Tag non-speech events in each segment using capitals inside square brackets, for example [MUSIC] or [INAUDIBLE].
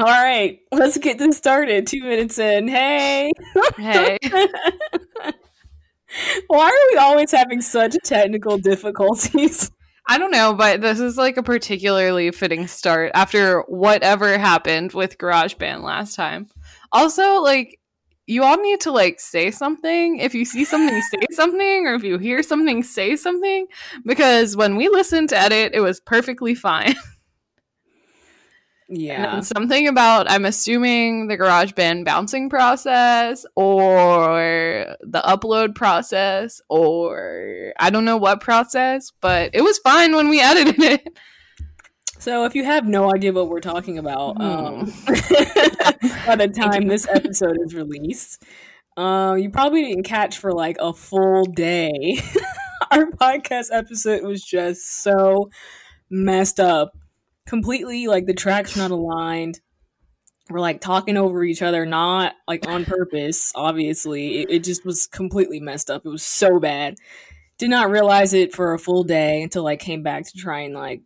All right, let's get this started. Two minutes in. Hey. Hey. [LAUGHS] Why are we always having such technical difficulties? I don't know, but this is like a particularly fitting start after whatever happened with GarageBand last time. Also, like, you all need to like say something. If you see something, say [LAUGHS] something, or if you hear something, say something. Because when we listened to edit, it was perfectly fine. [LAUGHS] Yeah. And something about I'm assuming the garage GarageBand bouncing process or the upload process or I don't know what process, but it was fine when we [LAUGHS] edited it. So if you have no idea what we're talking about, um, [LAUGHS] [LAUGHS] by the time this episode is released, uh, you probably didn't catch for like a full day. Our podcast episode was just so messed up. Completely like the tracks not aligned. We're like talking over each other, not like on purpose, obviously. It, it just was completely messed up. It was so bad. Did not realize it for a full day until I came back to try and like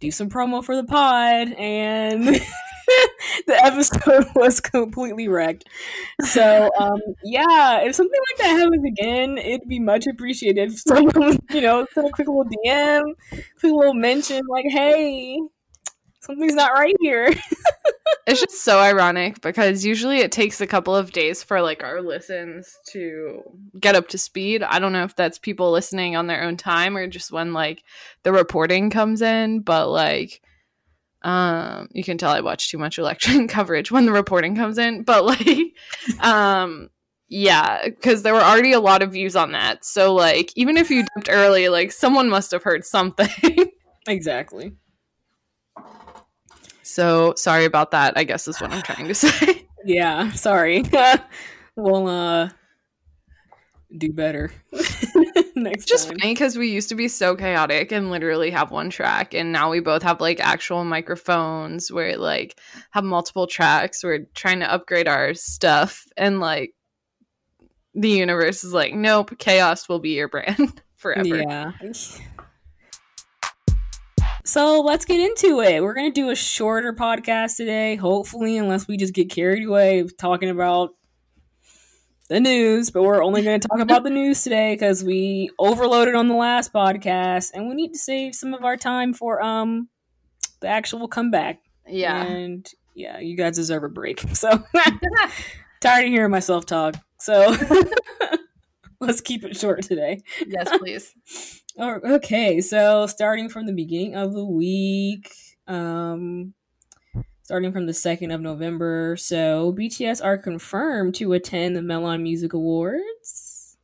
do some promo for the pod and [LAUGHS] [LAUGHS] the episode [LAUGHS] was completely wrecked. So um yeah, if something like that happens again, it'd be much appreciated someone, [LAUGHS] you know, send a quick little DM, quick little mention like, hey, something's not right here. It's just so ironic because usually it takes a couple of days for like our listens to get up to speed. I don't know if that's people listening on their own time or just when like the reporting comes in, but like um you can tell I watch too much election [LAUGHS] coverage when the reporting comes in, but like um yeah, because there were already a lot of views on that. So like even if you dipped early, like someone must have heard something. [LAUGHS] exactly. so sorry about that, I guess is what I'm trying to say. Yeah, sorry. [LAUGHS] we'll uh do better [LAUGHS] next just time. funny because we used to be so chaotic and literally have one track and now we both have like actual microphones where like have multiple tracks we're trying to upgrade our stuff and like the universe is like nope chaos will be your brand [LAUGHS] forever Yeah. So let's get into it. We're gonna do a shorter podcast today, hopefully, unless we just get carried away talking about the news. But we're only gonna talk about the [LAUGHS] news today because we overloaded on the last podcast, and we need to save some of our time for um the actual comeback. yeah And yeah, you guys deserve a break. [LAUGHS] So [LAUGHS] tired of hearing myself talk. So let's keep it short today. yes please Oh, okay, so starting from the beginning of the week, um, starting from the 2nd of November, so BTS are confirmed to attend the Melon Music Awards.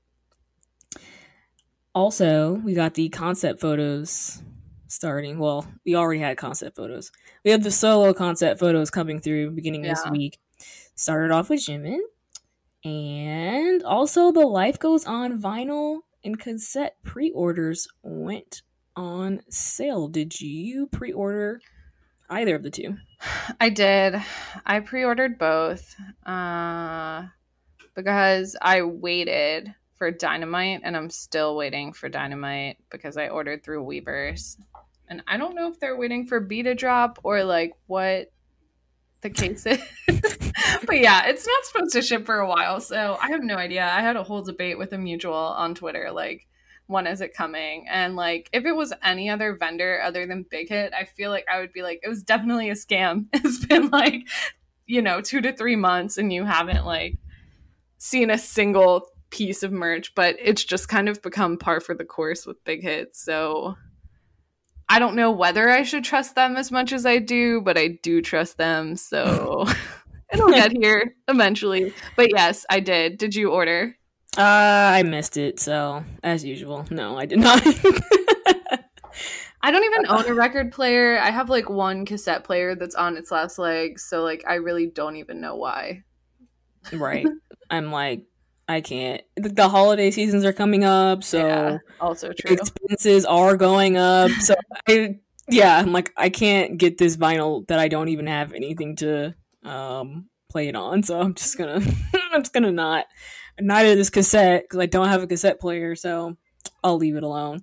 Also, we got the concept photos starting. Well, we already had concept photos. We have the solo concept photos coming through beginning this week. Started off with Jimin. And also, the Life Goes On vinyl and cassette pre orders went on sale. Did you pre order either of the two? i did. I pre-ordered both uh because i waited for dynamite and i'm still waiting for dynamite because i ordered through Weverse and i don't know if they're waiting for b to drop or like what the case is. [LAUGHS] But yeah it's not supposed to ship for a while so i have no idea. I had a whole debate with a mutual on twitter like when is it coming. And like if it was any other vendor other than big hit i feel like i would be like it was definitely a scam. [LAUGHS] It's been like you know two to three months and you haven't like seen a single piece of merch but it's just kind of become par for the course with big Hit. so i don't know whether i should trust them as much as i do but i do trust them. So [LAUGHS] it'll get [LAUGHS] here eventually. But yes i did. Did you order Uh, I missed it, so as usual, no, I did not. [LAUGHS] I don't even own a record player. I have like one cassette player that's on its last legs, so like I really don't even know why. right. [LAUGHS] I'm like, I can't. The, the holiday seasons are coming up, so yeah, also true. expenses are going up. So [LAUGHS] I, yeah, I'm like, I can't get this vinyl that I don't even have anything to um play it on. So I'm just gonna, I'm just gonna not. Neither this cassette because I don't have a cassette player, so I'll leave it alone.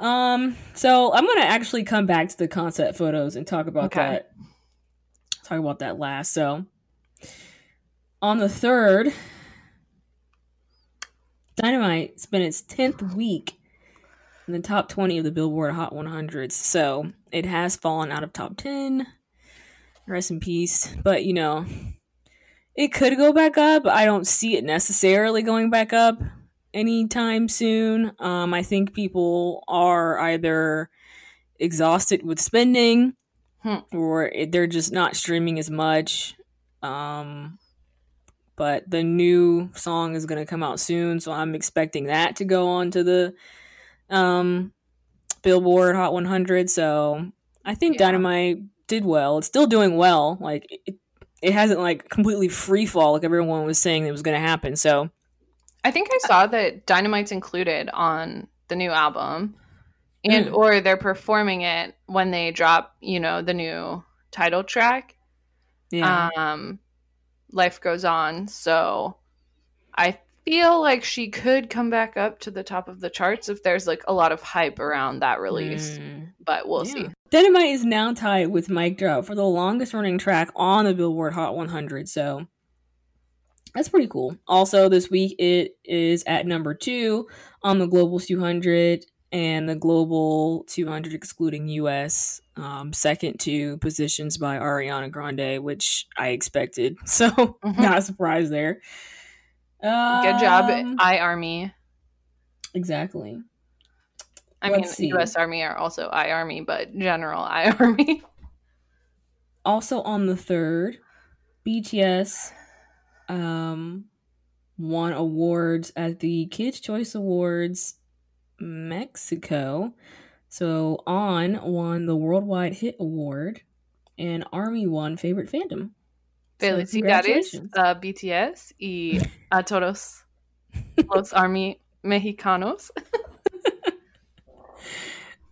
Um, so I'm gonna actually come back to the concept photos and talk about Okay. that. talk about that last. So on the third, Dynamite spent its tenth week in the top twenty of the Billboard Hot 100s. So it has fallen out of top ten. Rest in peace. But you know, it could go back up. I don't see it necessarily going back up anytime soon. Um, I think people are either exhausted with spending Hmm. or they're just not streaming as much. Um, but the new song is going to come out soon, so I'm expecting that to go on to the um, Billboard Hot 100. So I think Yeah. Dynamite did well. It's still doing well. Like it, it hasn't like completely free fall like everyone was saying it was going to happen. So I think I saw that Dynamite's included on the new album, and Mm. or they're performing it when they drop, you know, the new title track. yeah, Um, life goes on. So I feel like she could come back up to the top of the charts if there's like a lot of hype around that release. Mm. But we'll Yeah. see. Dynamite is now tied with MIC Drop for the longest running track on the Billboard Hot 100. So that's pretty cool. Also, this week it is at number two on the Global 200 and the Global 200, excluding US, um, second to positions by Ariana Grande, which I expected. [LAUGHS] So, Mhm. not a surprise there. Good job, Um, I Army. Exactly. I let's see. mean, U.S. Army are also I Army, but general I [LAUGHS] Army. also on the third, BTS um won awards at the Kids Choice Awards Mexico. So On won the Worldwide Hit Award and Army won Favorite Fandom. Felicidades [LAUGHS] a BTS y a todos los Army mexicanos. [LAUGHS]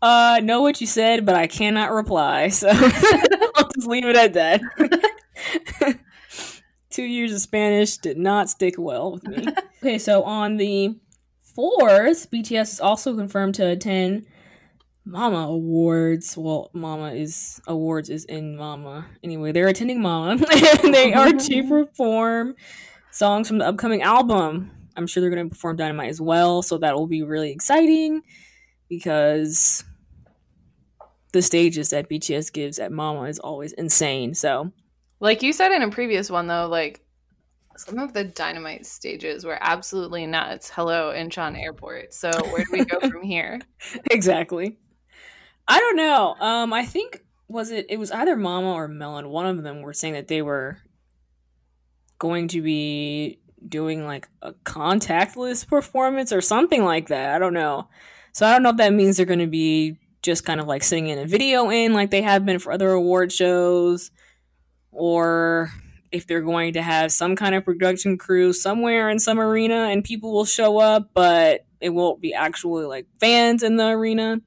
Uh know what you said, but I cannot reply. So [LAUGHS] I'll just leave it at that. Two years of Spanish did not stick well with me. okay, so on the fourth, BTS is also confirmed to attend Mama Awards. Well, Mama is awards is in Mama. Anyway, they're attending Mama, and [LAUGHS] they are to mm-hmm. perform songs from the upcoming album. I'm sure they're going to perform Dynamite as well, so that will be really exciting because the stages that BTS gives at Mama is always insane. So Like you said in a previous one, though, like some of the Dynamite stages were absolutely nuts. Hello, Incheon Airport. So where do we go [LAUGHS] from here? exactly. I don't know. Um, I think was it it was either Mama or Melon. One of them were saying that they were going to be doing like a contactless performance or something like that. I don't know. So I don't know if that means they're going to be just kind of like singing a video in like they have been for other award shows or if they're going to have some kind of production crew somewhere in some arena and people will show up but it won't be actually like fans in the arena.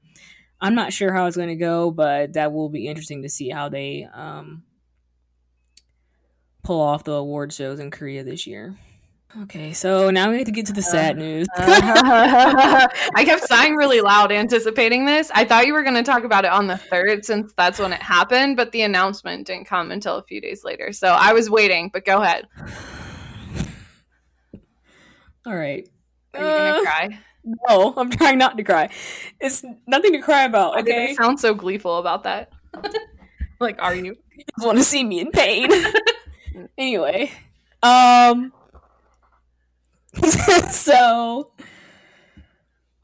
I'm not sure how it's going to go, but that will be interesting to see how they um, pull off the award shows in Korea this year. Okay, so now we have to get to the sad news. [LAUGHS] I kept sighing really loud, anticipating this. I thought you were going to talk about it on the third, since that's when it happened, but the announcement didn't come until a few days later. So I was waiting, but go ahead. [SIGHS] All right. Are you going Uh, to cry? No, I'm trying not to cry. It's nothing to cry about, Why did okay? you sound so gleeful about that? [LAUGHS] like, are you? just want to see me in pain. [LAUGHS] anyway, um, [LAUGHS] so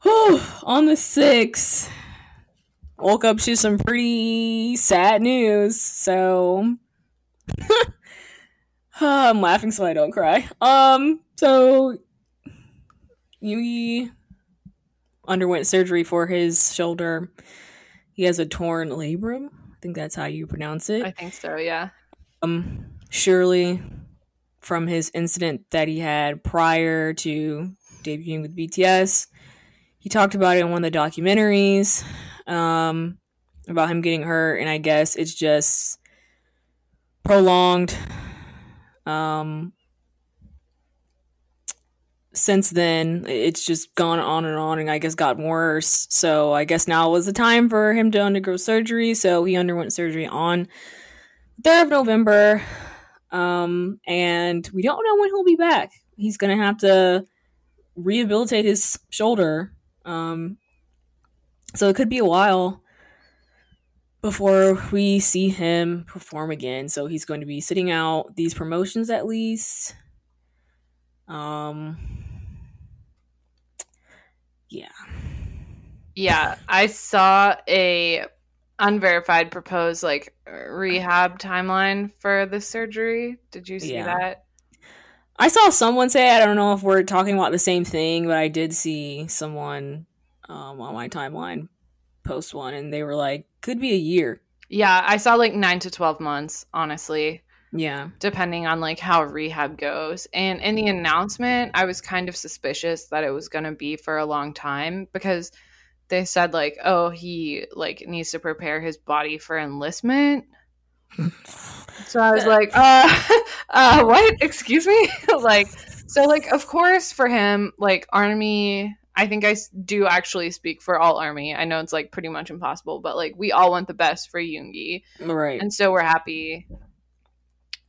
whew, on the sixth, woke up to some pretty sad news. So I'm laughing so I don't cry. Um, so Yoongi underwent surgery for his shoulder. He has a torn labrum. I think that's how you pronounce it I think so, yeah. um surely from his incident that he had prior to debuting with BTS. He talked about it in one of the documentaries um, about him getting hurt, and I guess it's just prolonged. Um, since then, it's just gone on and on, and I guess gotten worse. So I guess now was the time for him to undergo surgery. So he underwent surgery on 3rd of November. Um, and we don't know when he'll be back. He's going to have to rehabilitate his shoulder. Um, so it could be a while before we see him perform again. So he's going to be sitting out these promotions at least. Um, yeah. Yeah, I saw a unverified proposed like rehab timeline for the surgery. Did you see yeah. that? I saw someone say I don't know if we're talking about the same thing, but I did see someone um, on my timeline post one, and they were like, "Could be a year." Yeah, I saw like nine to twelve months, honestly. Yeah, depending on like how rehab goes. And in the announcement, I was kind of suspicious that it was going to be for a long time because they said like, "Oh, he like needs to prepare his body for enlistment." [LAUGHS] so I was like, uh, [LAUGHS] uh, what? Excuse me? [LAUGHS] like, so like, of course, for him, like, army. I think I do actually speak for all army. I know it's like pretty much impossible, but like, we all want the best for Yoongi, right? And so we're happy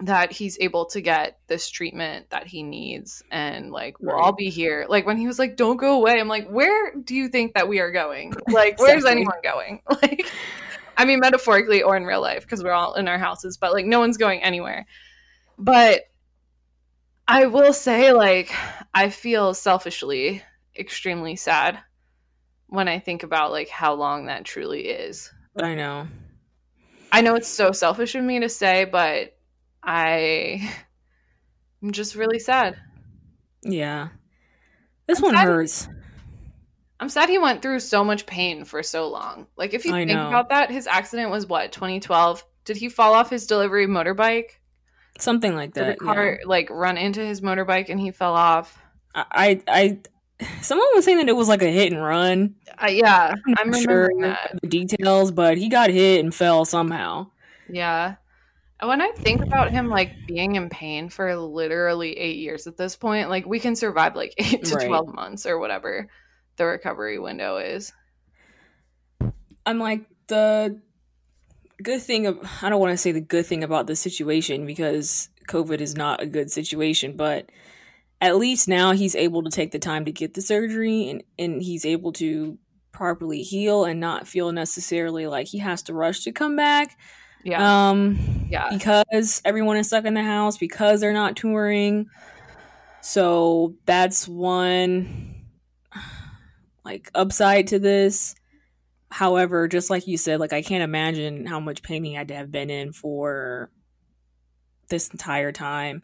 that he's able to get this treatment that he needs and like we'll right. all be here like when he was like don't go away i'm like where do you think that we are going [LAUGHS] like where's anyone going [LAUGHS] like I mean, metaphorically or in real life, because we're all in our houses, but like no one's going anywhere. But I will say, like, I feel selfishly extremely sad when I think about like how long that truly is. I know. I know it's so selfish of me to say, but I I'm just really sad. Yeah. This I'm one hurts. I'm sad he went through so much pain for so long. Like if you I think know. about that, his accident was what 2012. Did he fall off his delivery motorbike? Something like that. Did the car yeah. like run into his motorbike and he fell off? I, I, someone was saying that it was like a hit and run. Uh, yeah, I'm, I'm sure the details, but he got hit and fell somehow. Yeah. When I think about him like being in pain for literally eight years at this point, like we can survive like [LAUGHS] eight to right. twelve months or whatever the recovery window is. I'm like the good thing of I don't want to say the good thing about the situation because COVID is not a good situation, but at least now he's able to take the time to get the surgery and, and he's able to properly heal and not feel necessarily like he has to rush to come back. Yeah. Um yeah. because everyone is stuck in the house because they're not touring. So that's one like upside to this. However, just like you said, like I can't imagine how much pain he had to have been in for this entire time.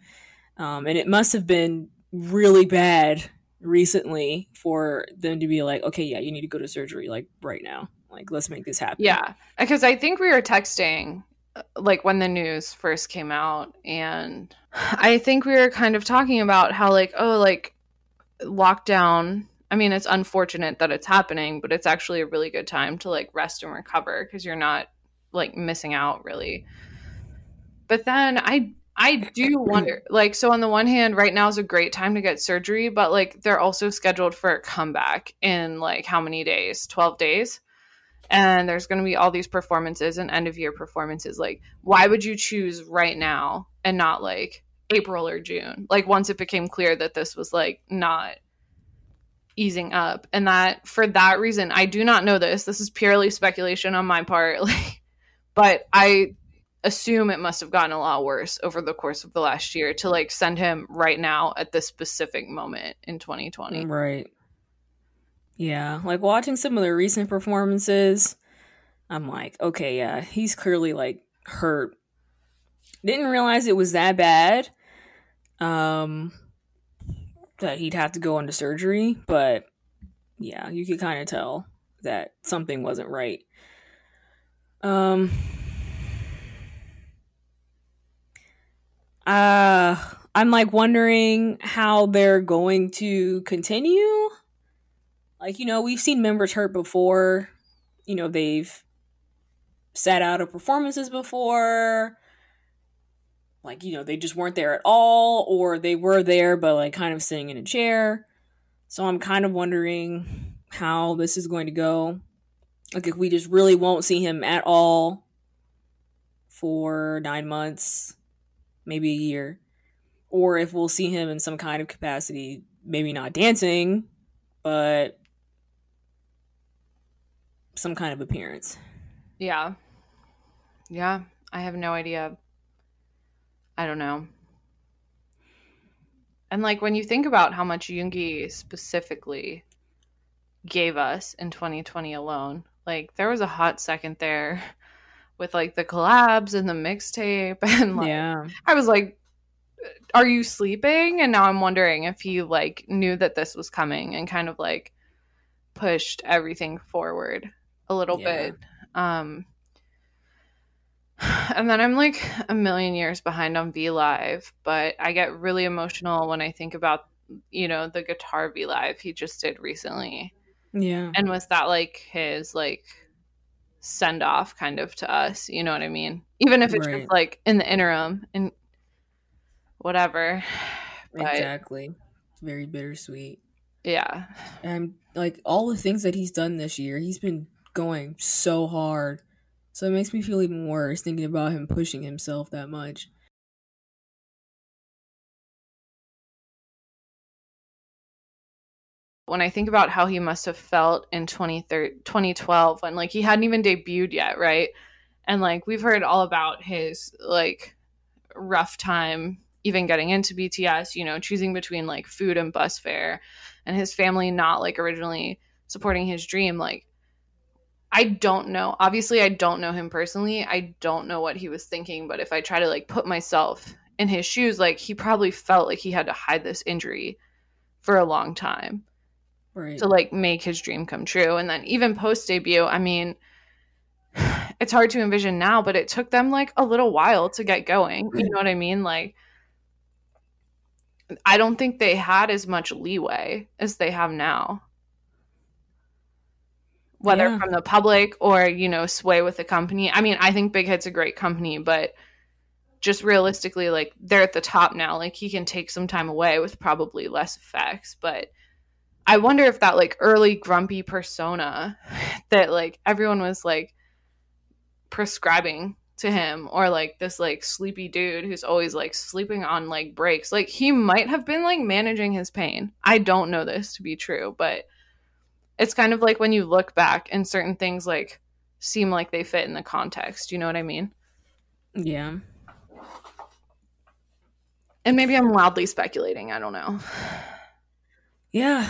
Um, and it must have been really bad recently for them to be like, okay, yeah, you need to go to surgery like right now. Like, let's make this happen. Yeah. Because I think we were texting uh, like when the news first came out, and I think we were kind of talking about how, like, oh, like lockdown I mean, it's unfortunate that it's happening, but it's actually a really good time to like rest and recover because you're not like missing out really. But then I I do [CLEARS THROAT] wonder like so on the one hand right now is a great time to get surgery, but like they're also scheduled for a comeback in like how many days? 12 days. And there's going to be all these performances and end of year performances. Like why would you choose right now and not like April or June? Like once it became clear that this was like not easing up. And that for that reason i do not know this. This is purely speculation on my part. [LAUGHS] Like but i assume it must have gotten a lot worse over the course of the last year to like send him right now at this specific moment in 2020 right yeah like watching some of the recent performances i'm like okay yeah he's clearly like hurt didn't realize it was that bad um that he'd have to go into surgery, but yeah, you could kind of tell that something wasn't right. Um uh I'm like wondering how they're going to continue. Like, you know, we've seen members hurt before. You know, they've sat out of performances before. Like you know they just weren't there at all or they were there but like kind of sitting in a chair. So i'm kind of wondering how this is going to go. Like if we just really won't see him at all for nine months, maybe a year, or if we'll see him in some kind of capacity, maybe not dancing, but some kind of appearance. Yeah. Yeah. I have no idea. I don't know. And like when you think about how much Yoongi specifically gave us in 2020 alone, like there was a hot second there [LAUGHS] with like the collabs and the mixtape [LAUGHS] and like yeah. I was like are you sleeping? And now I'm wondering if he like knew that this was coming and kind of like pushed everything forward a little Yeah. bit. Um [SIGHS] and then I'm like a million years behind on V Live, but I get really emotional when I think about, you know, the guitar V Live he just did recently. Yeah. And was that like his like send off kind of to us? You know what I mean? Even if it's Right. just like in the interim and whatever. [SIGHS] But Exactly. Very bittersweet. yeah. And like all the things that he's done this year, he's been going so hard. So it makes me feel even worse thinking about him pushing himself that much. when I think about how he must have felt in 2013 2012 when like he hadn't even debuted yet, right? And like we've heard all about his like rough time even getting into BTS, you know, choosing between like food and bus fare and his family not like originally supporting his dream like I don't know. Obviously, I don't know him personally. I don't know what he was thinking, but if I try to like put myself in his shoes, like he probably felt like he had to hide this injury for a long time Right. to like make his dream come true. And then even post debut, I mean, [SIGHS] it's hard to envision now, but it took them like a little while to get going. You know what I mean? Like, I don't think they had as much leeway as they have now. Whether Yeah. from the public or, you know, sway with the company. I mean, I think Big Hit's a great company, but just realistically, like, they're at the top now. Like, he can take some time away with probably less effects. But I wonder if that, like, early grumpy persona [LAUGHS] that, like, everyone was, like, prescribing to him or like this like sleepy dude who's always like sleeping on like breaks like he might have been like managing his pain i don't know this to be true but it's kind of like when you look back and certain things like seem like they fit in the context you know what i mean yeah. and maybe i'm wildly speculating i don't know Yeah.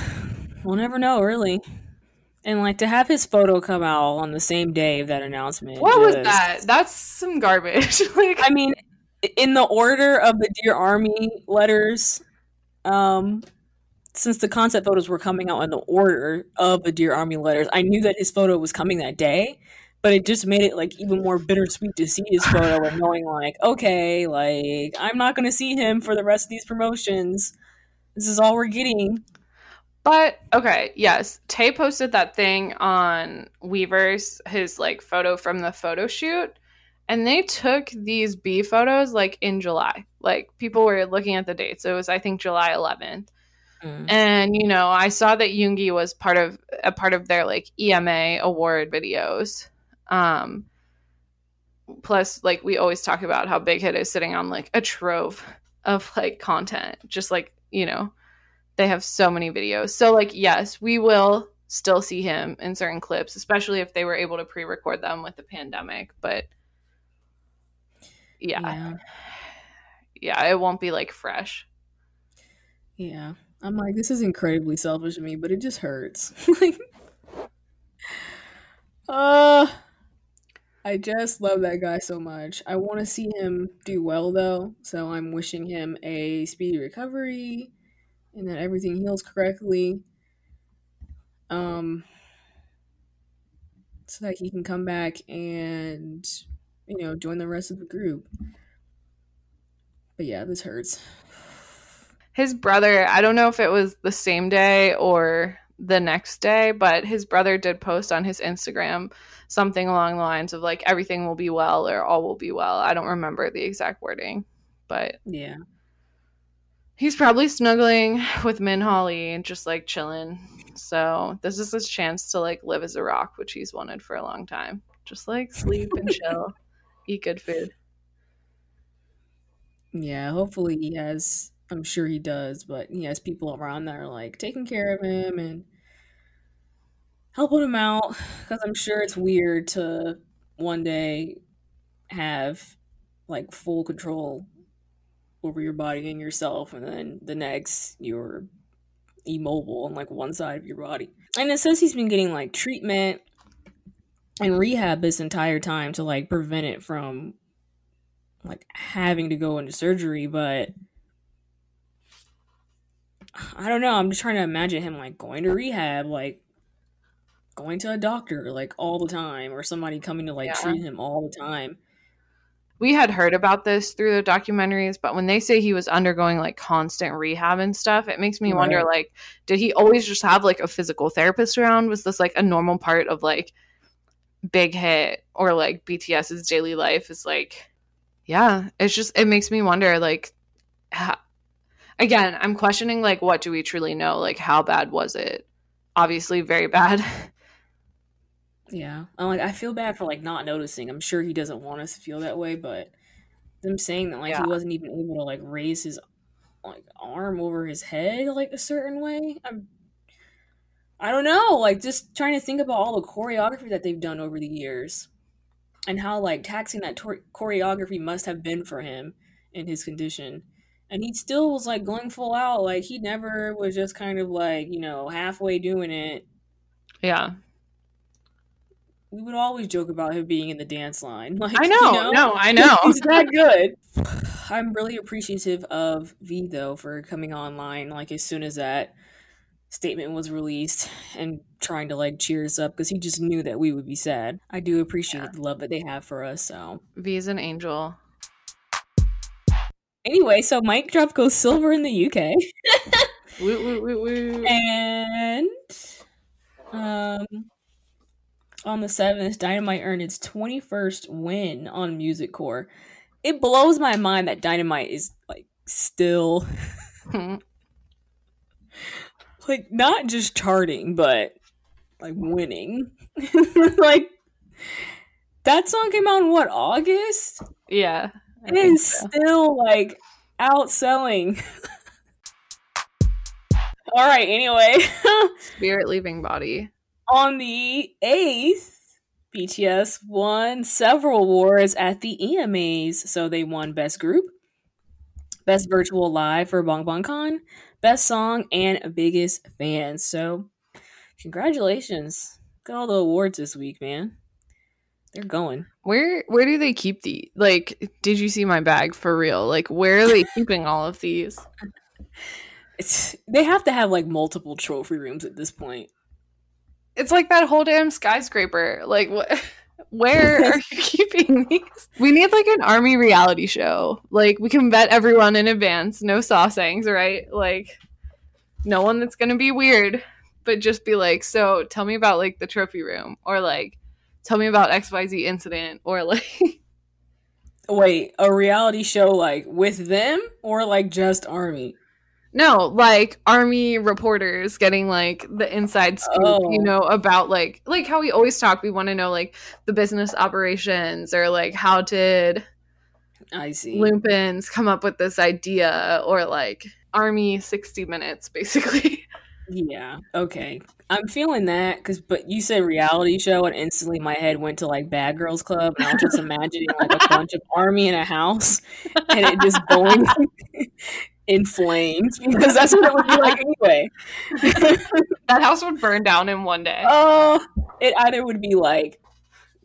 We'll never know, really. And like to have his photo come out on the same day of that announcement. what was that that's some garbage [LAUGHS] like I mean, in the order of the Dear Army letters, um, since the concept photos were coming out in the order of the Dear Army letters, I knew that his photo was coming that day, but it just made it like even more bittersweet to see his photo and knowing like, okay, like I'm not gonna see him for the rest of these promotions. This is all we're getting. But okay, yes. Tay posted that thing on Weverse, his like photo from the photo shoot. And they took these B photos like in July. Like people were looking at the dates. It was I think July 11th. Mm. And you know, I saw that Yoongi was part of a part of their like EMA award videos. Um plus like we always talk about how Big Hit is sitting on like a trove of like content. Just like, you know, they have so many videos. So like yes, we will still see him in certain clips, especially if they were able to pre-record them with the pandemic, but yeah. yeah. [SIGHS] Yeah, it won't be like fresh. Yeah. I'm like, this is incredibly selfish of me, but it just hurts. [LAUGHS] like, uh, I just love that guy so much. I want to see him do well, though, so I'm wishing him a speedy recovery and that everything heals correctly. Um, so that he can come back and, you know, join the rest of the group. But yeah, this hurts. His brother i don't know if it was the same day or the next day but his brother did post on his instagram something along the lines of like everything will be well or all will be well i don't remember the exact wording but Yeah. he's probably snuggling with min holly and just like chilling so this is his chance to like live as a rock which he's wanted for a long time just like sleep and [LAUGHS] chill eat good food Yeah, hopefully he has. I'm sure he does, but he has people around that are like taking care of him and helping him out. Because I'm sure it's weird to one day have like full control over your body and yourself, and then the next you're immobile on like one side of your body. And it says he's been getting like treatment and rehab this entire time to like prevent it from like having to go into surgery, but I don't know. I'm just trying to imagine him like going to rehab, like going to a doctor like all the time, or somebody coming to like Yeah. treat him all the time. we had heard about this through the documentaries, but when they say he was undergoing like constant rehab and stuff, it makes me wonder like, did he always just have like a physical therapist around? Was this like a normal part of like Big Hit or like BTS's daily life? Is like, yeah, it's just, it makes me wonder like, ha- again, I'm questioning like, what do we truly know? Like, how bad was it? Obviously, very bad. [LAUGHS] Yeah, I'm like I feel bad for like not noticing. I'm sure he doesn't want us to feel that way, but them saying that like Yeah. he wasn't even able to like raise his like arm over his head like a certain way. I'm I don't know, like just trying to think about all the choreography that they've done over the years and how like taxing that tor- choreography must have been for him in his condition. And he still was like going full out, like he never was just kind of like, you know, halfway doing it yeah. we would always joke about him being in the dance line. [LAUGHS] Like, I you know. No, I know. He's that good. [SIGHS] I'm really appreciative of V though for coming online like as soon as that statement was released [SIGHS] and trying to like cheer us up because he just knew that we would be sad. I do appreciate the love that they have for us. So V is an angel. Anyway, so MIC Drop goes silver in the UK. Woo, woo, woo, woo. And um on the 7th, Dynamite earned its 21st win on Music Core. It blows my mind that Dynamite is like still [LAUGHS] like not just charting, but like winning. [LAUGHS] like that song came out in what, August? yeah. It is so. still like outselling. [LAUGHS] All right, anyway. [LAUGHS] Spirit leaving body. On the 8th, BTS won several awards at the EMAs. So they won Best Group, Best Virtual Live for Bang Bang Con, Best Song, and Biggest Fan. So congratulations. Got all the awards this week, man. They're going. Where where do they keep the like did you see my bag for real? Like where are they [LAUGHS] keeping all of these? It's they have to have like multiple trophy rooms at this point. It's like that whole damn skyscraper. Like what [LAUGHS] where [LAUGHS] are you keeping these? We need like an army reality show. Like we can vet everyone in advance. No sasaengs, right? Like no one that's gonna be weird, but just be like, so tell me about like the trophy room or like tell me about XYZ incident or like [LAUGHS] Wait, a reality show like with them or like just Army? No, like army reporters getting like the inside scoop, Oh. you know, about like like how we always talk. We want to know like the business operations or like how did I see. Lumpens come up with this idea or like army 60 minutes basically. [LAUGHS] Yeah. Okay. I'm feeling that because, but you said reality show, and instantly my head went to like Bad Girls Club, and I was just imagining like a bunch of army in a house, [LAUGHS] and it just going [LAUGHS] in flames because that's what it would be like anyway. [LAUGHS] that house would burn down in one day. Oh, it either would be like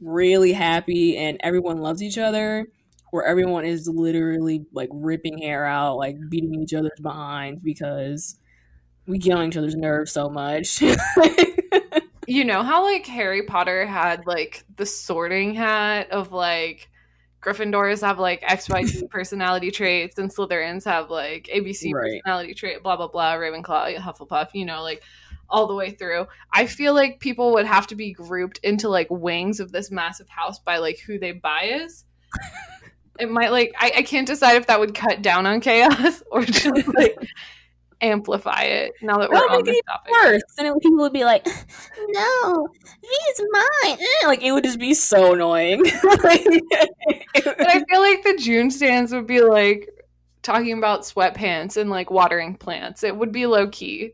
really happy and everyone loves each other, or everyone is literally like ripping hair out, like beating each other's behinds because we get on each other's nerves so much. [LAUGHS] You know how like Harry Potter had like the sorting hat of like Gryffindors have like XYZ [LAUGHS] personality traits and Slytherins have like ABC Right. personality trait, blah blah blah, Ravenclaw, Hufflepuff, you know, like all the way through. I feel like people would have to be grouped into like wings of this massive house by like who they bias. [LAUGHS] it might like I, I can't decide if that would cut down on chaos or just like amplify it now that we're on this it topic. worse. And then people would be like, "No, he's mine." Eh, Like it would just be so annoying. [LAUGHS] Like, I feel like the June stands would be like, talking about sweatpants and like watering plants. It would be low key.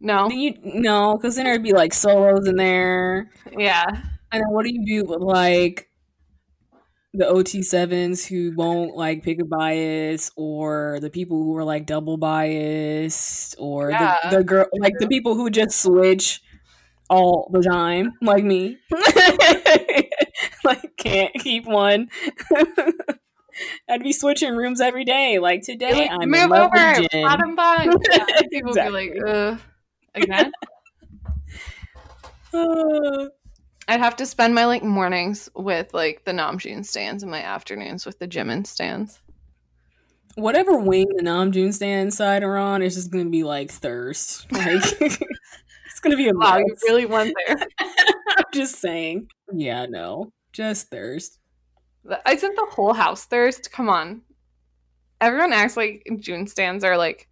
No. You no, because then there'd be like solos in there. Yeah. And then what do you do with like the OT sevens who won't like pick a bias, or the people who are like double biased, or Yeah, the, the girl like the people who just switch all the time, like me. [LAUGHS] like can't keep one. [LAUGHS] I'd be switching rooms every day. Like today, Like, I'm in move love over, with Jen. bottom [LAUGHS] bun. Yeah, people Exactly. be like, uh, again. Uh, I'd have to spend my like mornings with like the Namjoon stands and my afternoons with the Jimin stands. whatever wing the Namjoon stand side are on, it's just gonna be like thirst. [LAUGHS] Like [LAUGHS] it's gonna be a Wow, you really went there. [LAUGHS] I'm just saying. Yeah, no, just thirst. Isn't the whole house thirst? Come on. Everyone acts like June stands are like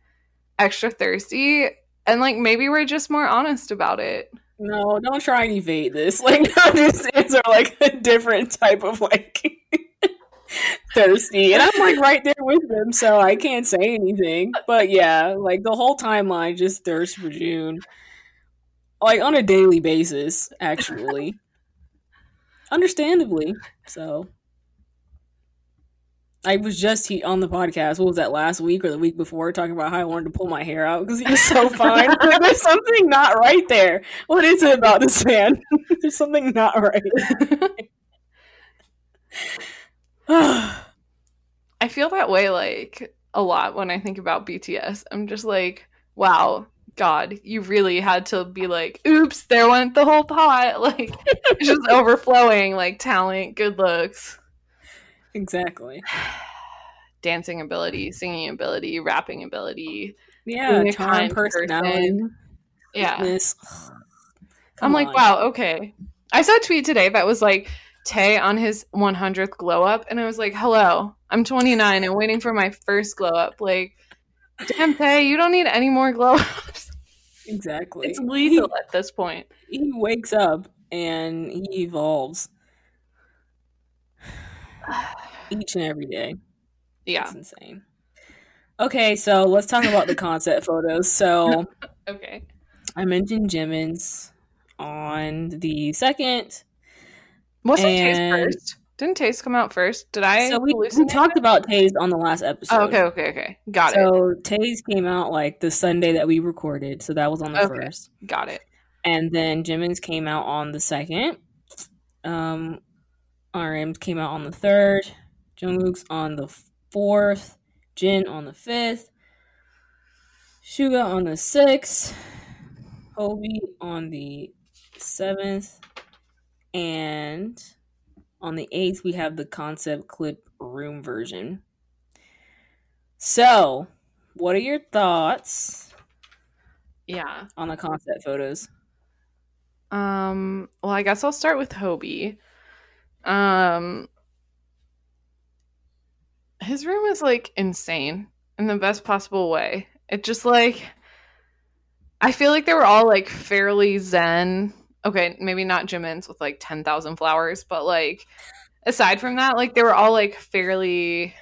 extra thirsty, and like maybe we're just more honest about it. No, don't try and evade this. [LAUGHS] Like Namjoon stands are like a different type of like [LAUGHS] thirsty, and I'm like right there with them, so I can't say anything. But yeah, like the whole timeline just thirst for June, like on a daily basis, actually. Understandably, so. I was just he- on the podcast. What was that last week or the week before? Talking about how I wanted to pull my hair out because he was so [LAUGHS] fine. [LAUGHS] Like, there's something not right there. What is it about this man? [LAUGHS] There's something not right. [SIGHS] I feel that way like a lot when I think about BTS. I'm just like, wow, God, you really had to be like, oops, there went the whole pot. Like, it's just overflowing, like talent, good looks, exactly. [SIGHS] dancing ability, singing ability, rapping ability. Yeah, charm, personality. person. Yeah. [SIGHS] I'm like, wow, okay. I saw a tweet today that was like Tay on his 100th glow up, and I was like, hello, I'm 29 and waiting for my first glow up. Like, damn, Tay, you don't need any more glow ups. Exactly. It's lethal at this point. He, he wakes up and he evolves each and every day. Yeah. It's insane. Okay, so let's talk about the concept [LAUGHS] photos. So [LAUGHS] Okay. I mentioned Jimin's on the second. Wasn't And- Taste first? Didn't Taste come out first? Did I? So we, we talked about Tae's on the last episode. Oh, okay, okay, okay. Got it. so Tae's came out like the Sunday that we recorded, so that was on the Okay. first. Got it. And then Jimin's came out on the second. Um, RM's came out on the third. Jungkook's on the fourth. Jin on the fifth. Suga on the sixth. Hobi on the seventh. And on the eighth, we have the concept clip room version. So, what are your thoughts Yeah. on the concept photos? Um, well, I guess I'll start with Hobi. Um, his room is like insane in the best possible way. It just like, I feel like they were all like fairly zen. Okay, maybe not Jimin's with like 10,000 flowers, but like, aside from that, like they were all like fairly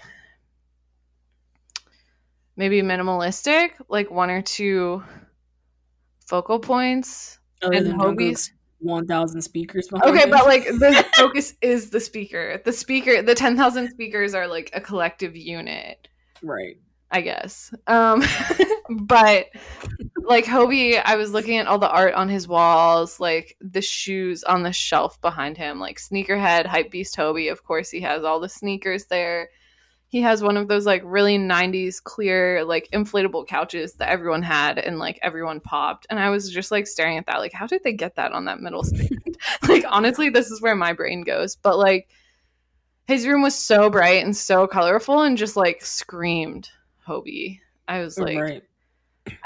maybe minimalistic, like one or two focal points Other And Hobi's- Jungkook's 1,000 speakers. Okay, but like the [LAUGHS] focus is the speaker. The speaker, the 10,000 speakers are like a collective unit, right. I guess. Um [LAUGHS] but like Hobi, I was looking at all the art on his walls, like the shoes on the shelf behind him, like sneakerhead, hype beast Hobi. Of course, he has all the sneakers there. He has one of those like really 90s clear like inflatable couches that everyone had and like everyone popped. And I was just like staring at that like how did they get that on that middle stand? [LAUGHS] [LAUGHS] like honestly, this is where my brain goes. But like his room was so bright and so colorful and just like screamed Hobi. I was like right.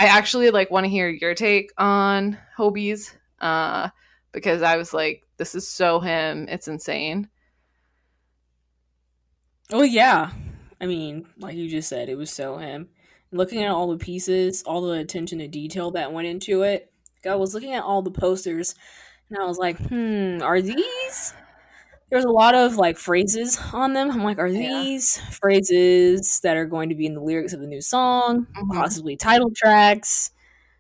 I actually like want to hear your take on Hobi's uh because I was like this is so him. It's insane. Oh, yeah. I mean, like you just said, it was so him. Looking at all the pieces, all the attention to detail that went into it. I was looking at all the posters and I was like, hmm, are these there's a lot of like phrases on them. I'm like, are Yeah. these phrases that are going to be in the lyrics of the new song, Mhm. possibly title tracks?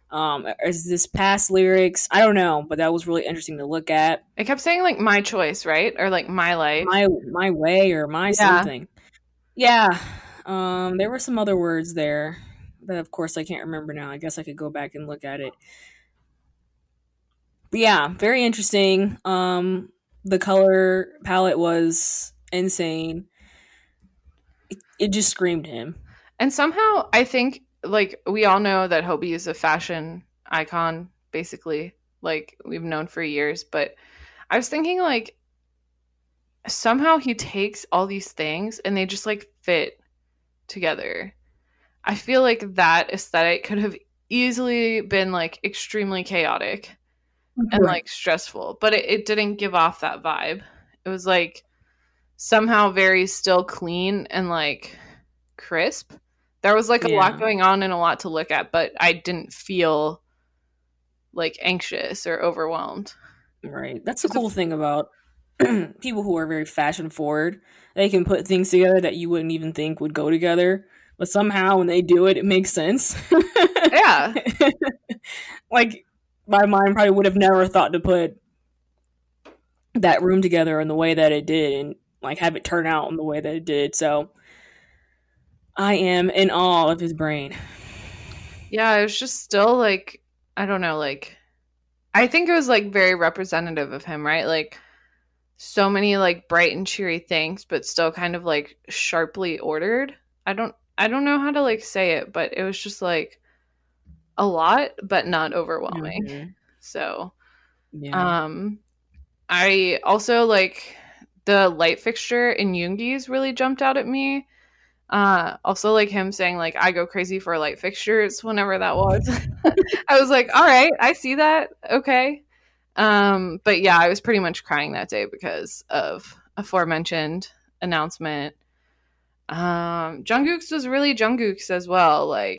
Um, is this past lyrics? I don't know, but that was really interesting to look at. It kept saying like my choice, right? Or like my life. My my way or my Yeah. something. Yeah. Um, there were some other words there that, of course, I can't remember now. I guess I could go back and look at it. But yeah, very interesting. Um, the color palette was insane. It, it just screamed him. And somehow I think like we all know that Hobi is a fashion icon, basically, like we've known for years. But I was thinking like somehow he takes all these things and they just like fit together. I feel like that aesthetic could have easily been like extremely chaotic and like stressful, but it, it didn't give off that vibe. It was like somehow very still clean and like crisp. There was like a Yeah. lot going on and a lot to look at, but I didn't feel like anxious or overwhelmed. Right. That's the cool thing about [CLEARS THROAT] people who are very fashion forward. They can put things together that you wouldn't even think would go together, but somehow when they do it, it makes sense. [LAUGHS] Yeah. [LAUGHS] like my mind probably would have never thought to put that room together in the way that it did and like have it turn out in the way that it did. So I am in awe of his brain. Yeah, it was just still like I don't know, like I think it was like very representative of him, right? Like so many like bright and cheery things, but still kind of like sharply ordered. I don't I don't know how to like say it, but it was just like a lot, but not overwhelming. Mhm. So Yeah. um I also like the light fixture in Yoongi's really jumped out at me. Uh also like him saying like I go crazy for light fixtures whenever that was. [LAUGHS] I was like, "All right, I see that. Okay." Um but yeah, I was pretty much crying that day because of aforementioned announcement. Um Jungkook's was really Jungkook's as well. Like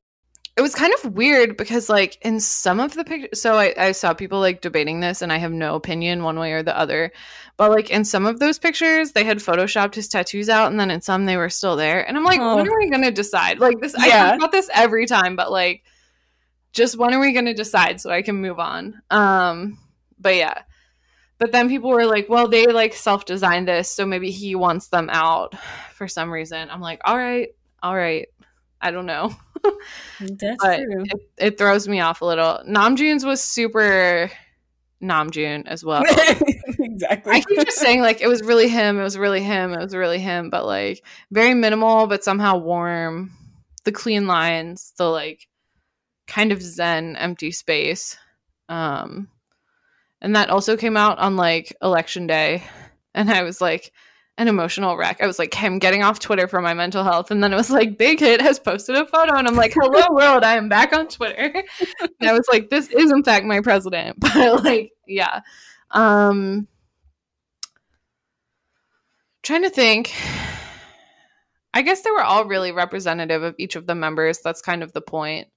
it was kind of weird because like in some of the pictures so I, I saw people like debating this and i have no opinion one way or the other but like in some of those pictures they had photoshopped his tattoos out and then in some they were still there and i'm like Oh. when are we gonna decide like this i Yeah. talk about this every time but like just when are we gonna decide so i can move on um but yeah but then people were like well they like self-designed this so maybe he wants them out for some reason i'm like all right all right i don't know That's [LAUGHS] but true. it, it throws me off a little. Namjoon's was super Namjoon as well. [LAUGHS] exactly. I keep just saying like it was really him, it was really him, it was really him, but like very minimal but somehow warm. The clean lines, the like kind of zen empty space. Um and that also came out on like election day and I was like an emotional wreck. I was like him getting off Twitter for my mental health and then it was like Big Hit has posted a photo and I'm like hello [LAUGHS] world, I am back on Twitter. and I was like this is in fact my president. [LAUGHS] But like yeah. Um trying to think I guess they were all really representative of each of the members. That's kind of the point.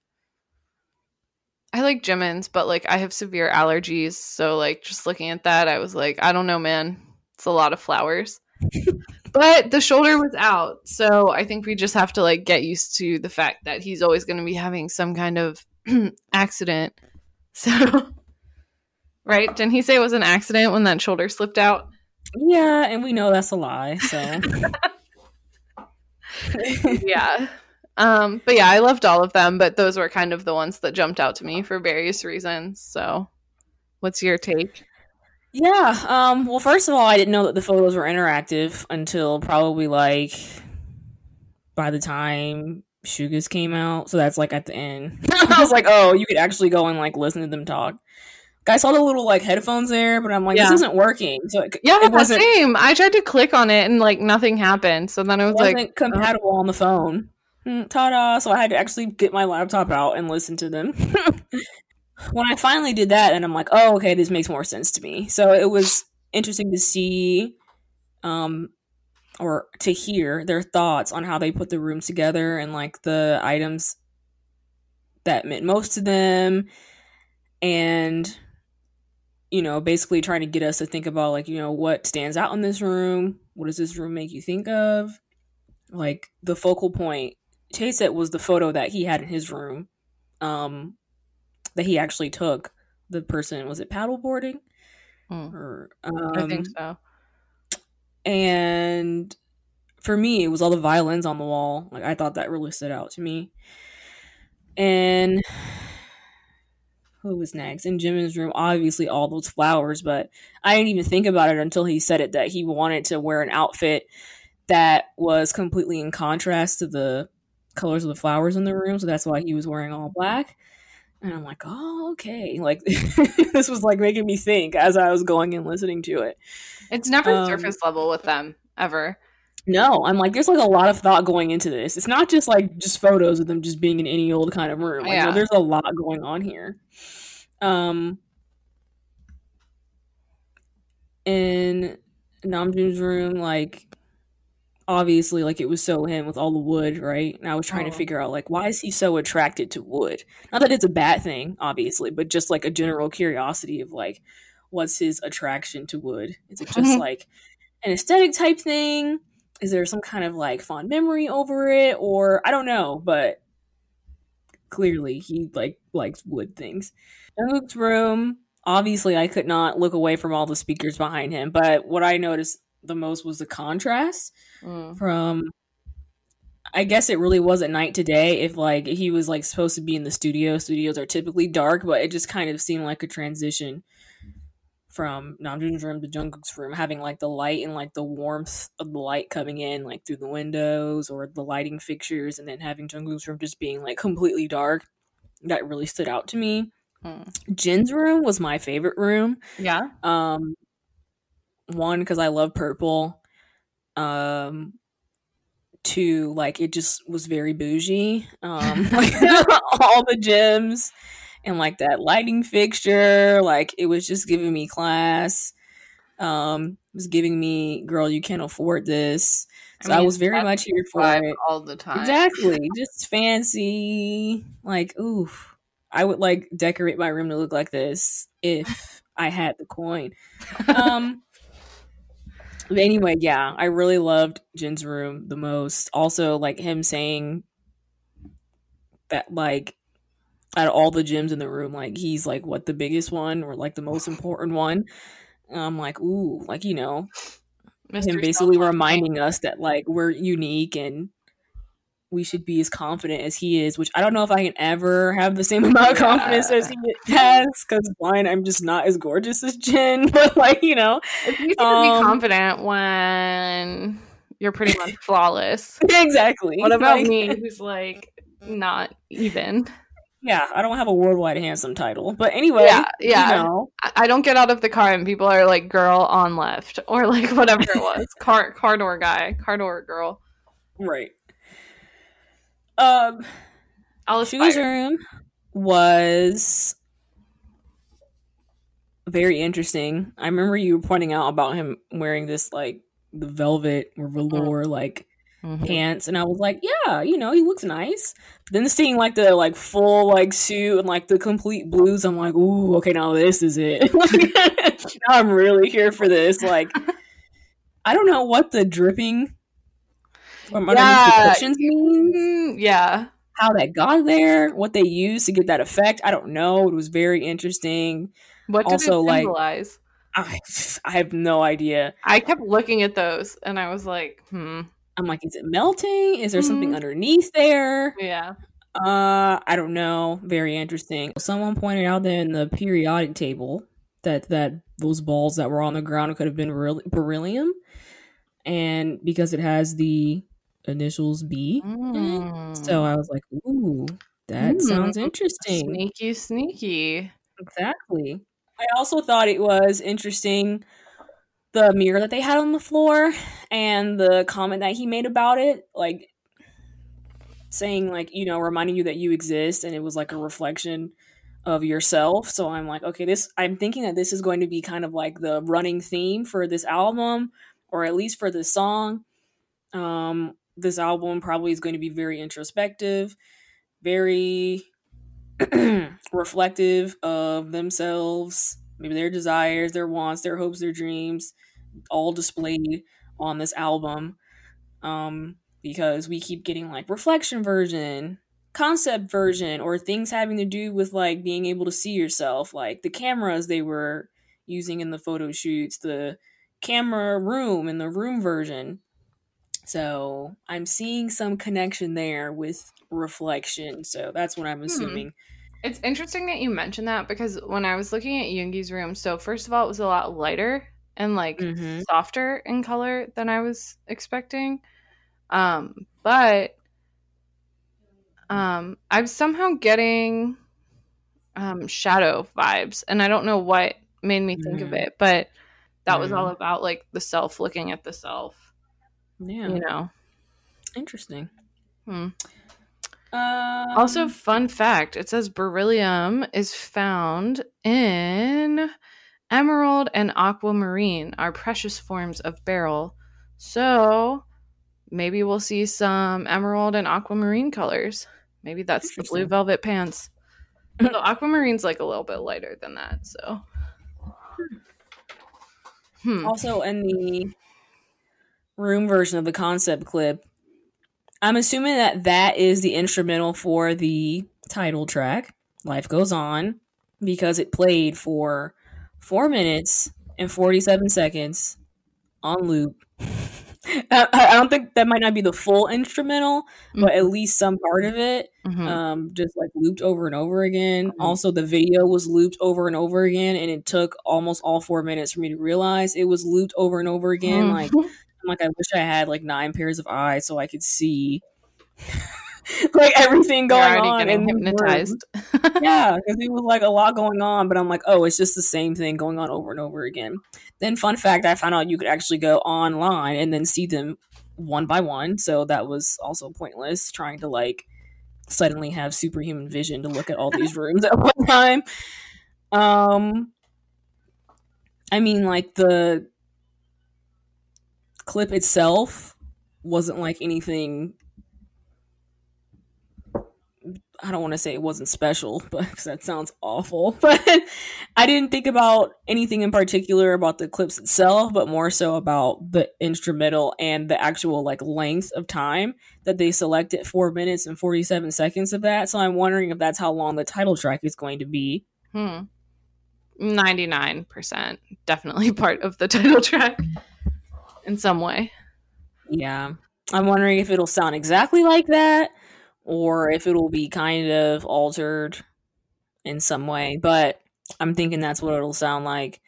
I like Jimin's, but like I have severe allergies, so like just looking at that, I was like, I don't know, man. It's a lot of flowers. [LAUGHS] but the shoulder was out, so I think we just have to like get used to the fact that he's always going to be having some kind of [CLEARS THROAT] accident. [LAUGHS] So, right? Didn't he say it was an accident when that shoulder slipped out? yeah, and we know that's a lie. So [LAUGHS] yeah. Um, but yeah, I loved all of them, but those were kind of the ones that jumped out to me for various reasons. So, what's your take? Yeah. Um, well, first of all, I didn't know that the photos were interactive until probably like by the time Sugas came out. So that's like at the end. [LAUGHS] I was like, oh, you could actually go and like listen to them talk. I saw the little like headphones there, but I'm like, this isn't working. So it, Yeah, it wasn't, same. I tried to click on it and like nothing happened. So then I was wasn't like, compatible on the phone. Mm, Ta-da! So I had to actually get my laptop out and listen to them. [LAUGHS] when I finally did that, and I'm like, oh, okay, this makes more sense to me. So it was interesting to see, um, or to hear their thoughts on how they put the rooms together and like the items that meant most to them, and you know, basically trying to get us to think about like, you know, what stands out in this room? What does this room make you think of? Like the focal point, Tae said was the photo that he had in his room, um, that he actually took. The person was it paddleboarding, Hmm. or I think um, so. and for me, it was all the violins on the wall. Like I thought that really stood out to me. And [SIGHS] who was next? In Jimin's room, obviously all those flowers, but I didn't even think about it until he said it that he wanted to wear an outfit that was completely in contrast to the colors of the flowers in the room. So that's why he was wearing all black. And I'm like, oh, okay. Like [LAUGHS] this was like making me think as I was going and listening to it. It's never Um, surface level with them ever. No, I'm like, there's like a lot of thought going into this. It's not just like just photos of them just being in any old kind of room. Like, no, Yeah. there's a lot going on here. Um, in Namjoon's room, like obviously, like it was so him with all the wood, right? And I was trying Oh. to figure out like why is he so attracted to wood? Not that it's a bad thing, obviously, but just like a general curiosity of like what's his attraction to wood? Is it just [LAUGHS] like an aesthetic type thing? Is there some kind of like fond memory over it, or I don't know, but clearly he like likes wood things. Jungkook's room, obviously, I could not look away from all the speakers behind him, but what I noticed the most was the contrast Mm. from. I guess it really was at night today. If like he was like supposed to be in the studio, studios are typically dark, but it just kind of seemed like a transition from Namjoon's room to Jungkook's room, having like the light and like the warmth of the light coming in like through the windows or the lighting fixtures, and then having Jungkook's room just being like completely dark. That really stood out to me. Mm. Jin's room was my favorite room. Yeah. Um, one because I love purple. Um, two like it just was very bougie. Um, [LAUGHS] like [LAUGHS] all the gems and like that lighting fixture, like it was just giving me class. Um, it was giving me, girl, you can't afford this. So I, mean, was very much here for it. all the time. Exactly. [LAUGHS] Just fancy. Like, oof. I would like decorate my room to look like this if I had the coin. Um anyway, yeah, I really loved Jin's room the most. Also, like him saying that like out of all the gyms in the room, like he's like what the biggest one or like the most [SIGHS] important one. And I'm like, ooh, like you know, Mr. him basically Self-Love. reminding us that like we're unique and we should be as confident as he is, which I don't know if I can ever have the same [LAUGHS] amount of Yeah. confidence as he has, because one, I'm just not as gorgeous as Jin, [LAUGHS] but like, you know, It's easy to Um, be confident when you're pretty much [LAUGHS] flawless. exactly. What about Like, me, who's like not even? Yeah, I don't have a worldwide handsome title, but anyway, Yeah, yeah. you know, I- I don't get out of the car and people are like, "Girl on left," or like whatever it was, car car door guy, car door girl. right. Um, I'll room was very interesting. I remember you were pointing out about him wearing this like the velvet or velour like Mhm. pants, and I was like, yeah, you know, he looks nice. But then seeing like the like full like suit and like the complete blues, I'm like, ooh, okay, now this is it. [LAUGHS] [LAUGHS] now I'm really here for this. Like, [LAUGHS] I don't know what the dripping from underneath Yeah. the cushions means Mm, yeah, how that got there, what they used to get that effect. I don't know. It was very interesting. what did Also, it like- symbolize? I, [LAUGHS] I have no idea. I kept looking at those and I was like, "Hmm, I'm like, is it melting? Is there something Mhm. underneath there? yeah." Uh, I don't know. Very interesting. Someone pointed out that in the periodic table that that those balls that were on the ground could have been beryllium, and because it has the initials B, Mm. so I was like, ooh, that Mm. sounds interesting. sneaky, sneaky. Exactly. I also thought it was interesting the mirror that they had on the floor and the comment that he made about it, like saying like, you know, reminding you that you exist and it was like a reflection of yourself. So I'm like, okay, this I'm thinking that this is going to be kind of like the running theme for this album or at least for this song. Um this album probably is going to be very introspective, very [CLEARS THROAT] reflective of themselves, maybe their desires, their wants, their hopes, their dreams, all displayed on this album. Um, because we keep getting like reflection version, concept version, or things having to do with like being able to see yourself, like the cameras they were using in the photo shoots, the camera room in the room version. So I'm seeing some connection there with reflection. So that's what I'm Hmm. assuming. It's interesting that you mentioned that because when I was looking at Yoongi's room, so first of all, it was a lot lighter and like Mhm. softer in color than I was expecting. Um, but um, I'm somehow getting um, shadow vibes, and I don't know what made me think of Mm. it, but that was Mm. all about like the self looking at the self, Yeah. you know. Interesting. Hmm. Um, Also, fun fact it says beryllium is found in emerald and aquamarine, are precious forms of beryl. So maybe we'll see some emerald and aquamarine colors. Maybe that's the blue velvet pants. [LAUGHS] so aquamarine's like a little bit lighter than that. So, hmm. also in the room version of the concept clip, I'm assuming that that is the instrumental for the title track. Life goes on because it played for four minutes and 47 seconds on loop. [LAUGHS] I, I don't think that might not be the full instrumental, but at least some part of it Mhm. um just like looped over and over again Mhm. also the video was looped over and over again and it took almost all four minutes for me to realize it was looped over and over again Mhm. like [LAUGHS] i'm like i wish i had like nine pairs of eyes so i could see [LAUGHS] like everything going on and hypnotized. yeah because it was like a lot going on but i'm like oh it's just the same thing going on over and over again. Then fun fact i found out you could actually go online and then see them one by one so that was also pointless trying to like suddenly have superhuman vision to look at all these [LAUGHS] rooms at one time. Um i mean like the clip itself wasn't like anything I don't want to say it wasn't special, [LAUGHS] but 'cause that sounds awful. [LAUGHS] But I didn't think about anything in particular about the clips itself, but more so about the instrumental and the actual like length of time that they selected four minutes and forty seven seconds of that. So I'm wondering if that's how long the title track is going to be. Hmm. 99% definitely [LAUGHS] part of the title track in some way. Yeah. I'm wondering if it'll sound exactly like that or if it'll be kind of altered in some way. But I'm thinking that's what it'll sound like.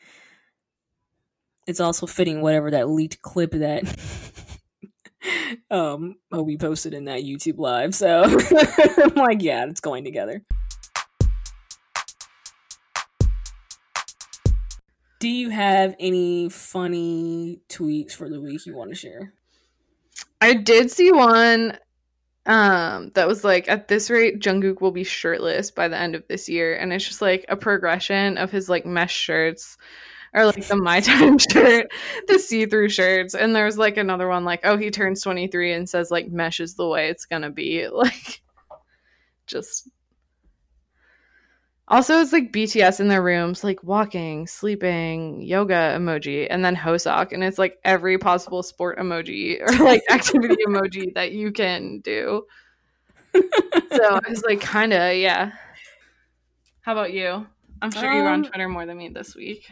It's also fitting whatever that leaked clip that [LAUGHS] um we posted in that YouTube live. So [LAUGHS] I'm like, yeah, it's going together. Do you have any funny tweets for the week you want to share? I did see one um that was like at this rate Jungkook will be shirtless by the end of this year and it's just like a progression of his like mesh shirts or like the my time [LAUGHS] shirt the see-through shirts and there's like another one like oh he turns 23 and says like mesh is the way it's gonna be [LAUGHS] like just also it's like bts in their rooms like walking sleeping yoga emoji and then Hoseok and it's like every possible sport emoji or [LAUGHS] like activity emoji that you can do. So [LAUGHS] i was like kind of yeah. How about you? I'm sure you were on Um, twitter more than me this week.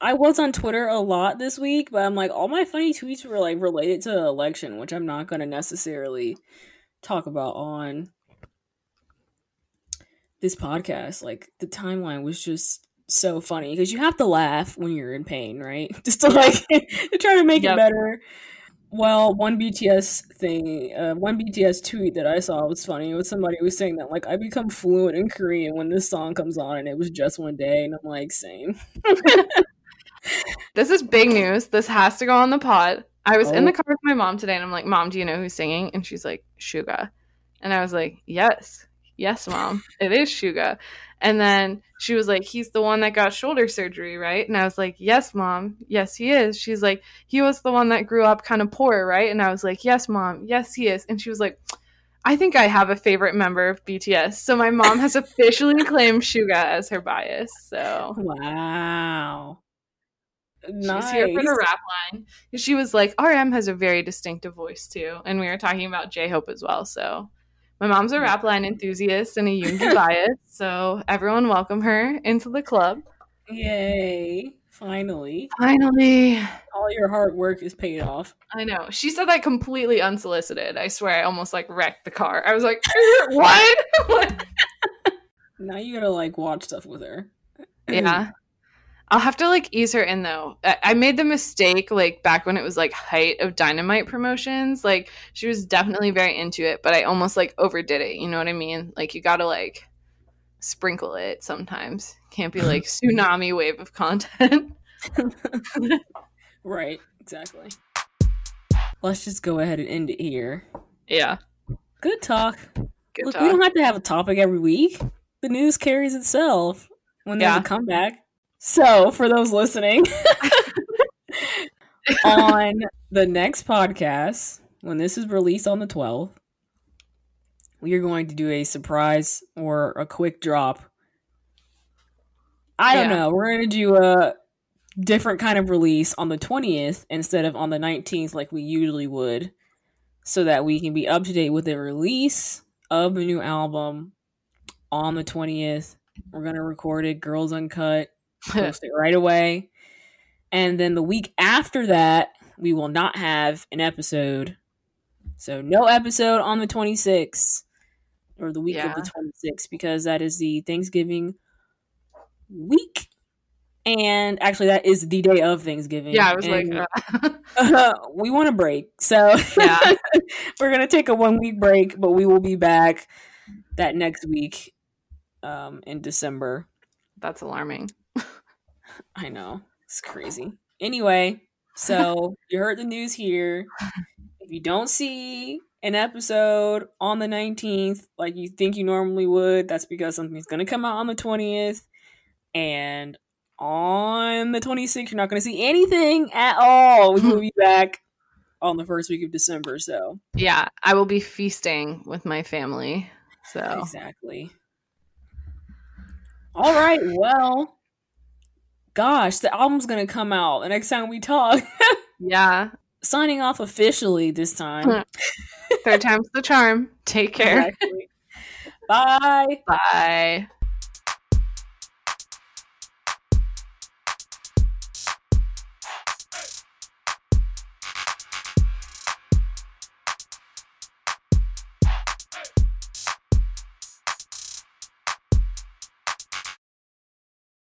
I was on Twitter a lot this week, but I'm like all my funny tweets were like related to the election, which I'm not going to necessarily talk about on this podcast. Like the timeline was just so funny because you have to laugh when you're in pain, right? [LAUGHS] Just to like to try to make Yep. it better. Well, one BTS thing, uh, one BTS tweet that I saw was funny. It was somebody who was saying that like I become fluent in Korean when this song comes on, and it was just one day, and I'm like, same. this is big news this has to go on the pod i was in Oh. the car with my mom today and i'm like mom do you know who's singing and she's like shuga and i was like yes yes mom it is shuga and then she was like he's the one that got shoulder surgery right and i was like yes mom yes he is she's like he was the one that grew up kind of poor right and i was like yes mom yes he is and she was like I think I have a favorite member of BTS. So my mom has officially claimed Suga as her bias. So wow. Nice. She's here for the rap line. She was like, RM has a very distinctive voice too. And we were talking about J Hope as well. So my mom's a rap line enthusiast and a Yoongi [LAUGHS] bias. So everyone welcome her into the club. Yay. Finally. Finally. All your hard work is paid off. I know. She said that completely unsolicited. I swear I almost like wrecked the car. I was like, what? [LAUGHS] [LAUGHS] now you gotta like watch stuff with her. yeah. I'll have to like ease her in though. I made the mistake like back when it was like height of dynamite promotions. Like she was definitely very into it, but I almost like overdid it. You know what I mean? Like you gotta like sprinkle it sometimes. Can't be [LAUGHS] like tsunami wave of content. [LAUGHS] right, exactly. Let's just go ahead and end it here. Yeah. Good talk. Good Look, talk. we don't have to have a topic every week. The news carries itself when there's yeah. a comeback. So, for those listening, [LAUGHS] on the next podcast, when this is released on the 12th, we are going to do a surprise or a quick drop. I don't know. We're going to do a different kind of release on the 20th instead of on the 19th like we usually would so that we can be up to date with the release of the new album on the 20th. We're going to record it, Girls Uncut, [LAUGHS] post it right away. And then the week after that, we will not have an episode. So no episode on the 26th or the week yeah. of the 26th because that is the Thanksgiving week. And actually, that is the day of Thanksgiving. Yeah, I was and, like, uh... [LAUGHS] uh, we want a break. So yeah. [LAUGHS] we're going to take a one week break, but we will be back that next week um, in December. That's alarming. I know. It's crazy. Anyway, so [LAUGHS] you heard the news here. If you don't see an episode on the 19th like you think you normally would, that's because something's going to come out on the 20th. And on the 26th, you're not going to see anything at all. We will [LAUGHS] be back on the first week of December. So, yeah, I will be feasting with my family. So, exactly. All right. Well, gosh, the album's going to come out the next time we talk. [LAUGHS] yeah. Signing off officially this time. Third time's the charm. Take care. Exactly. Bye. Bye.